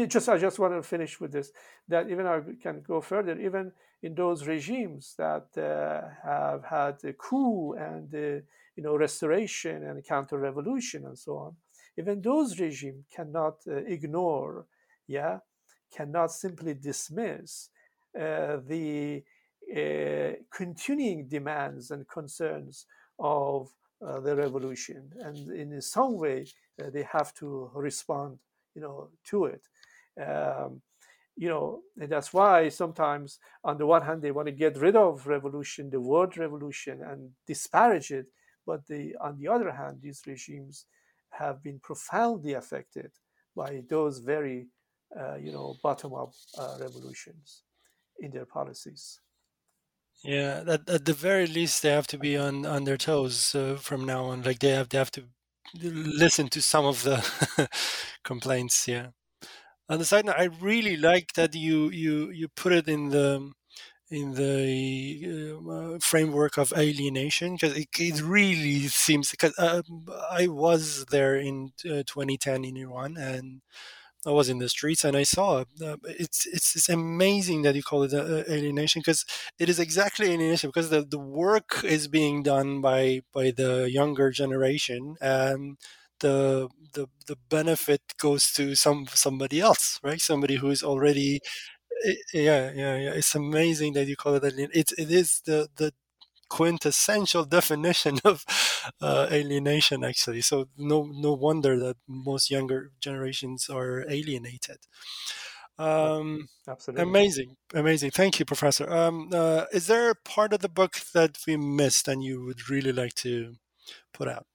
Just I just want to finish with this. That even I can go further. Even in those regimes that uh, have had a coup and uh, you know restoration and counter revolution and so on, even those regimes cannot uh, ignore, yeah, cannot simply dismiss uh, the uh, continuing demands and concerns of uh, the revolution, and in some way uh, they have to respond, you know, to it. Um, you know, and that's why sometimes, on the one hand, they want to get rid of revolution, the word revolution, and disparage it. But on the other hand, these regimes have been profoundly affected by those very, uh, you know, bottom-up uh, revolutions in their policies. Yeah, at, at the very least, they have to be on, on their toes uh, from now on. Like they have they have to listen to some of the complaints. Yeah. On the side note, I really like that you you you put it in the in the uh, framework of alienation because it, it, really seems because uh, I was there in uh, 2010 in Iran and I was in the streets and I saw uh, it's, it's it's amazing that you call it uh, alienation because it is exactly alienation because the, the work is being done by by the younger generation and the the the benefit goes to some somebody else right somebody who's already yeah, yeah, yeah. It's amazing that you call it alien. It it is the the quintessential definition of uh, alienation, actually. So no no wonder that most younger generations are alienated. Um, Absolutely, amazing, amazing. Thank you, Professor. Um, uh, is there a part of the book that we missed and you would really like to put out?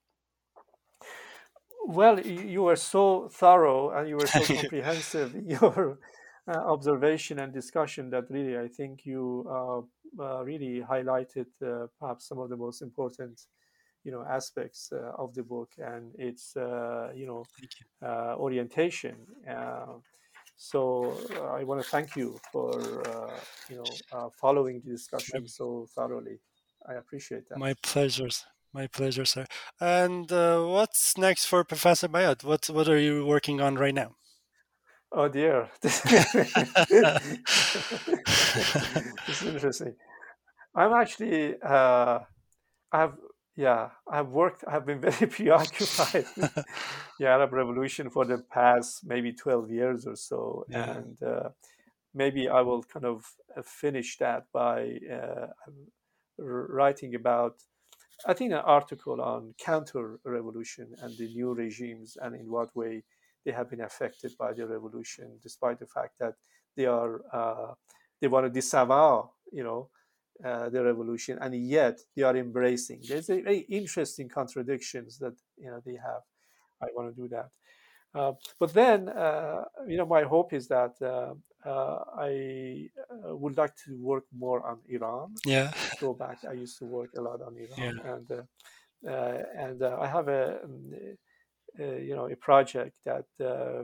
Well, you were so thorough and you were so comprehensive your Uh, observation and discussion that really I think you uh, uh, really highlighted uh, perhaps some of the most important you know aspects uh, of the book and its you know orientation. so I want to thank you for you know following the discussion so thoroughly. I appreciate that. My pleasure. My pleasure, sir. And uh, what's next for Professor Bayat? What what are you working on right now? Oh dear, this is interesting. I'm actually, uh, I've yeah, I've worked. I've been very preoccupied with the Arab Revolution for the past maybe twelve years or so, yeah. and uh, maybe I will kind of uh, finish that by uh, writing about. I think an article on counter revolution and the new regimes and in what way they have been affected by the revolution, despite the fact that they are uh, they want to disavow, you know, uh, the revolution, and yet they are embracing. There's a very interesting contradictions that you know they have. I want to do that, uh, but then uh, you know my hope is that uh, uh, I uh, would like to work more on Iran. Yeah. Go back. I used to work a lot on Iran, Yeah. and and I have a. Um, you know, a project that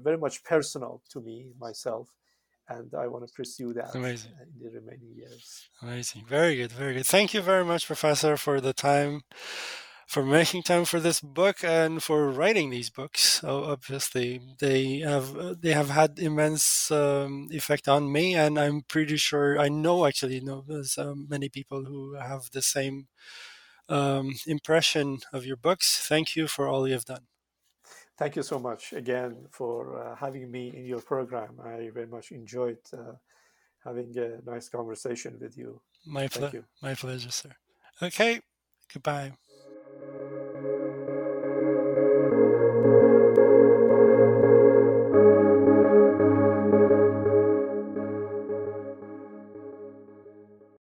very much personal to me myself, and I want to pursue that Amazing. in the remaining years. Amazing. Very good. Very good. Thank you very much, Professor, for the time, for making time for this book and for writing these books. So obviously, they have they have had immense um, effect on me, and I'm pretty sure I know actually know there's um, many people who have the same um, impression of your books. Thank you for all you've done. Thank you so much again for uh, having me in your program. I very much enjoyed uh, having a nice conversation with you. My, Thank you. my pleasure, sir. Okay, goodbye.